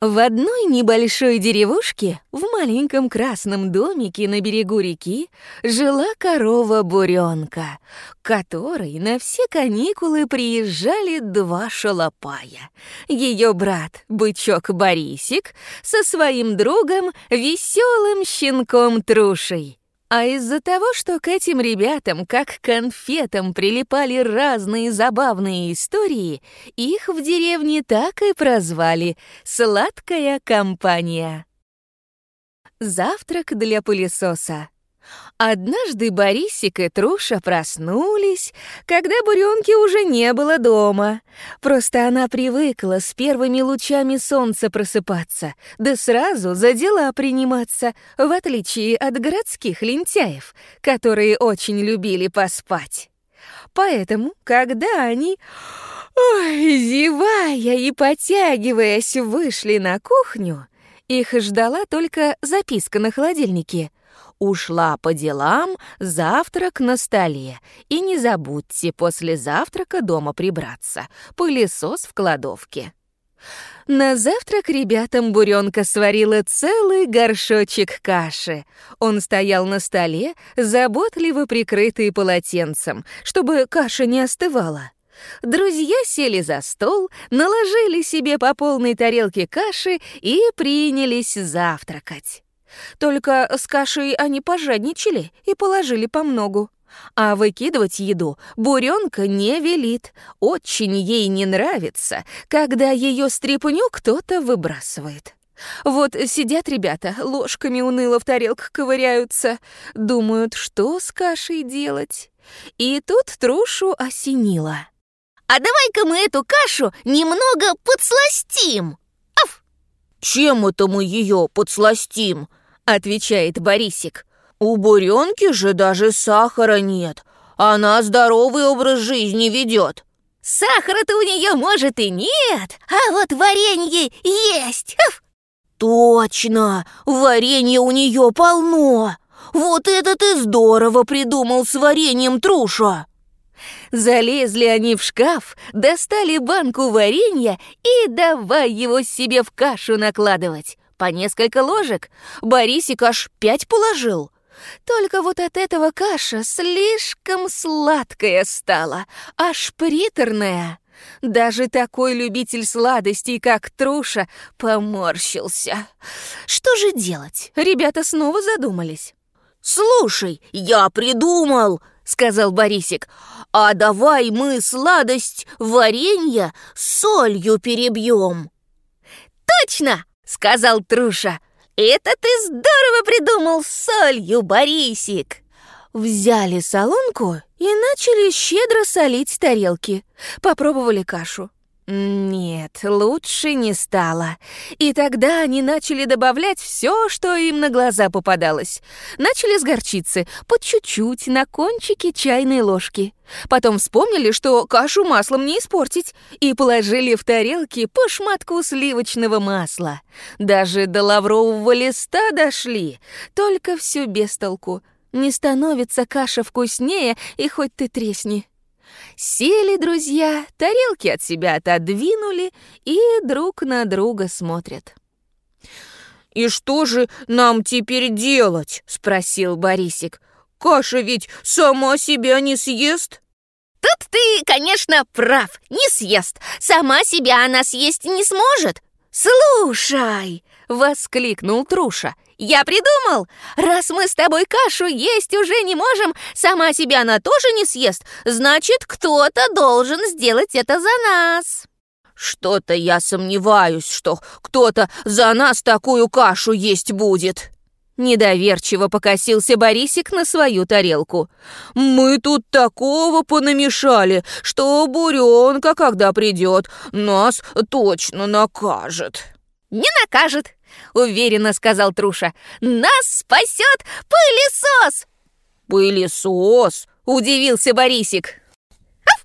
В одной небольшой деревушке, в маленьком красном домике на берегу реки, жила корова-буренка, которой на все каникулы приезжали два шалопая. Ее брат, бычок Борисик, со своим другом, веселым щенком Трушей. А из-за того, что к этим ребятам, как конфетам, прилипали разные забавные истории, их в деревне так и прозвали «Сладкая компания». Завтрак для пылесоса. Однажды Борисик и Труша проснулись, когда буренки уже не было дома. Просто она привыкла с первыми лучами солнца просыпаться, да сразу за дела приниматься, в отличие от городских лентяев, которые очень любили поспать. Поэтому, когда они, ой, зевая и потягиваясь, вышли на кухню, их ждала только записка на холодильнике — ушла по делам, завтрак на столе. И не забудьте после завтрака дома прибраться. Пылесос в кладовке. На завтрак ребятам буренка сварила целый горшочек каши. Он стоял на столе, заботливо прикрытый полотенцем, чтобы каша не остывала. Друзья сели за стол, наложили себе по полной тарелке каши и принялись завтракать. Только с кашей они пожадничали и положили по многу. А выкидывать еду буренка не велит. Очень ей не нравится, когда ее стряпню кто-то выбрасывает. Вот сидят ребята, ложками уныло в тарелках ковыряются, думают, что с кашей делать. И тут Трушу осенило. «А давай-ка мы эту кашу немного подсластим!» Аф! «Чем это мы ее подсластим?» Отвечает Борисик. У буренки же даже сахара нет. Она здоровый образ жизни ведет. Сахара-то у нее, может, и нет, а вот варенье есть. Точно, варенье у нее полно. Вот это ты здорово придумал с вареньем, Труша. Залезли они в шкаф, достали банку варенья и давай его себе в кашу накладывать по несколько ложек. Борисик аж пять положил. Только вот от этого каша слишком сладкая стала, аж приторная. Даже такой любитель сладостей, как Труша, поморщился. Что же делать? Ребята снова задумались. «Слушай, я придумал!» — сказал Борисик. «А давай мы сладость варенья солью перебьем!» «Точно!» Сказал Труша. «Это ты здорово придумал с солью, Борисик!» Взяли солонку и начали щедро солить тарелки. Попробовали кашу. Нет, лучше не стало. И тогда они начали добавлять все, что им на глаза попадалось. Начали с горчицы, по чуть-чуть, на кончике чайной ложки. Потом вспомнили, что кашу маслом не испортить, и положили в тарелки по шматку сливочного масла. Даже до лаврового листа дошли, только все без толку. Не становится каша вкуснее, и хоть ты тресни. Сели друзья, тарелки от себя отодвинули и друг на друга смотрят. «И что же нам теперь делать?» — спросил Борисик. «Каша ведь сама себя не съест?» «Тут ты, конечно, прав, не съест. Сама себя она съесть не сможет». «Слушай!» — воскликнул Труша. «Я придумал! Раз мы с тобой кашу есть уже не можем, сама себя она тоже не съест, значит, кто-то должен сделать это за нас!» «Что-то я сомневаюсь, что кто-то за нас такую кашу есть будет!» Недоверчиво покосился Борисик на свою тарелку. «Мы тут такого понамешали, что буренка, когда придет, нас точно накажет». «Не накажет», — уверенно сказал Труша. «Нас спасет пылесос!» «Пылесос?» — удивился Борисик. «Аф!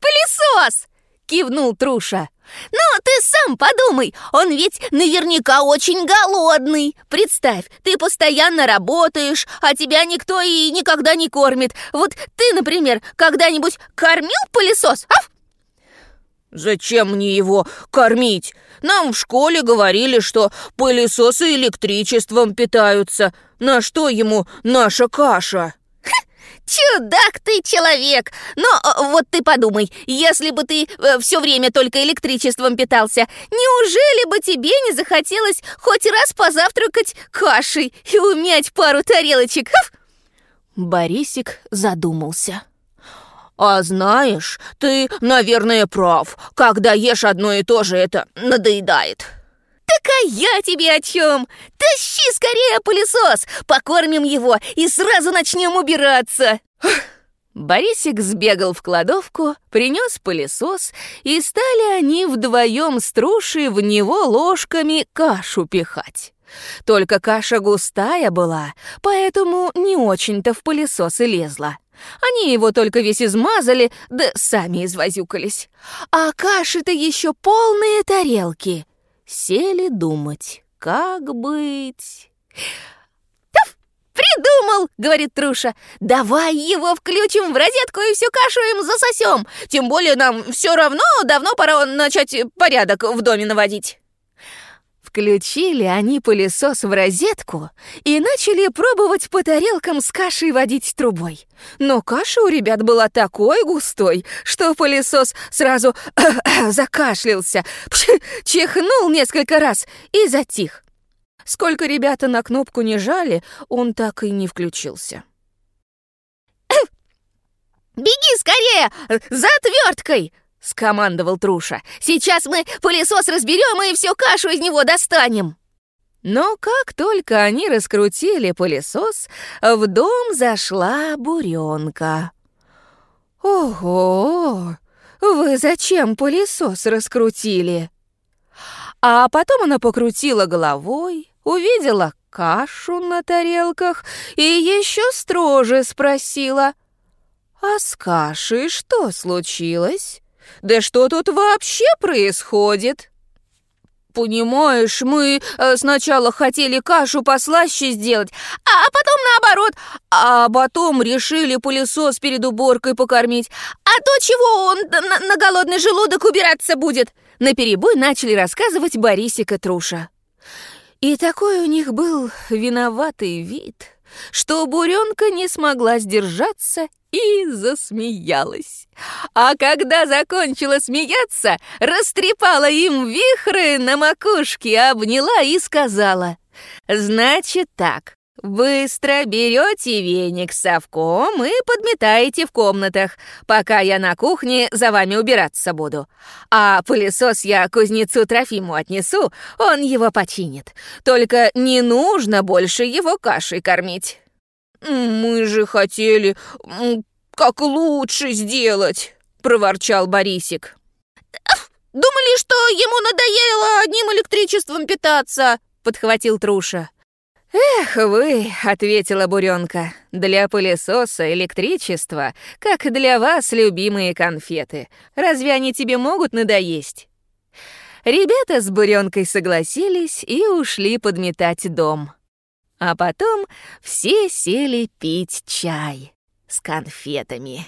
Пылесос!» — кивнул Труша. «Ну, ты сам подумай, он ведь наверняка очень голодный. Представь, ты постоянно работаешь, а тебя никто и никогда не кормит. Вот ты, например, когда-нибудь кормил пылесос, аф?» «Зачем мне его кормить? Нам в школе говорили, что пылесосы электричеством питаются. На что ему наша каша?» «Чудак ты человек! Но э, вот ты подумай, если бы ты э, все время только электричеством питался, неужели бы тебе не захотелось хоть раз позавтракать кашей и умять пару тарелочек?» Борисик задумался. «А знаешь, ты, наверное, прав. Когда ешь одно и то же, это надоедает». «Так а я тебе о чем? Тащи скорее пылесос, покормим его и сразу начнем убираться!» Борисик сбегал в кладовку, принес пылесос, и стали они вдвоем с Трушей в него ложками кашу пихать. Только каша густая была, поэтому не очень-то в пылесос и лезла. Они его только весь измазали, да сами извозюкались. А каши-то еще полные тарелки. Сели думать, как быть... «Придумал!» — говорит Труша. «Давай его включим в розетку и всю кашу им засосем. Тем более нам все равно давно пора начать порядок в доме наводить». Включили они пылесос в розетку и начали пробовать по тарелкам с кашей водить трубой. Но каша у ребят была такой густой, что пылесос сразу закашлялся, чихнул несколько раз и затих. Сколько ребята на кнопку не жали, он так и не включился. «Беги скорее! За отверткой!» — скомандовал Труша. «Сейчас мы пылесос разберем и всю кашу из него достанем!» Но как только они раскрутили пылесос, в дом зашла буренка. «Ого! Вы зачем пылесос раскрутили?» А потом она покрутила головой, увидела кашу на тарелках и еще строже спросила, «А с кашей что случилось?» Да что тут вообще происходит? Понимаешь, мы э, сначала хотели кашу послаще сделать, а потом наоборот, а потом решили пылесос перед уборкой покормить. А то чего он на, на голодный желудок убираться будет? На перебой начали рассказывать Борисик и Труша. И такой у них был виноватый вид, что буренка не смогла сдержаться и засмеялась. А когда закончила смеяться, растрепала им вихры на макушке, обняла и сказала, «Значит так, Быстро берете веник с совком и подметаете в комнатах, пока я на кухне за вами убираться буду. А пылесос я кузнецу Трофиму отнесу, он его починит. Только не нужно больше его кашей кормить. «Мы же хотели как лучше сделать», — проворчал Борисик. «Думали, что ему надоело одним электричеством питаться», — подхватил Труша. «Эх вы», — ответила Буренка, — «для пылесоса электричество, как для вас любимые конфеты. Разве они тебе могут надоесть?» Ребята с Буренкой согласились и ушли подметать дом. А потом все сели пить чай с конфетами.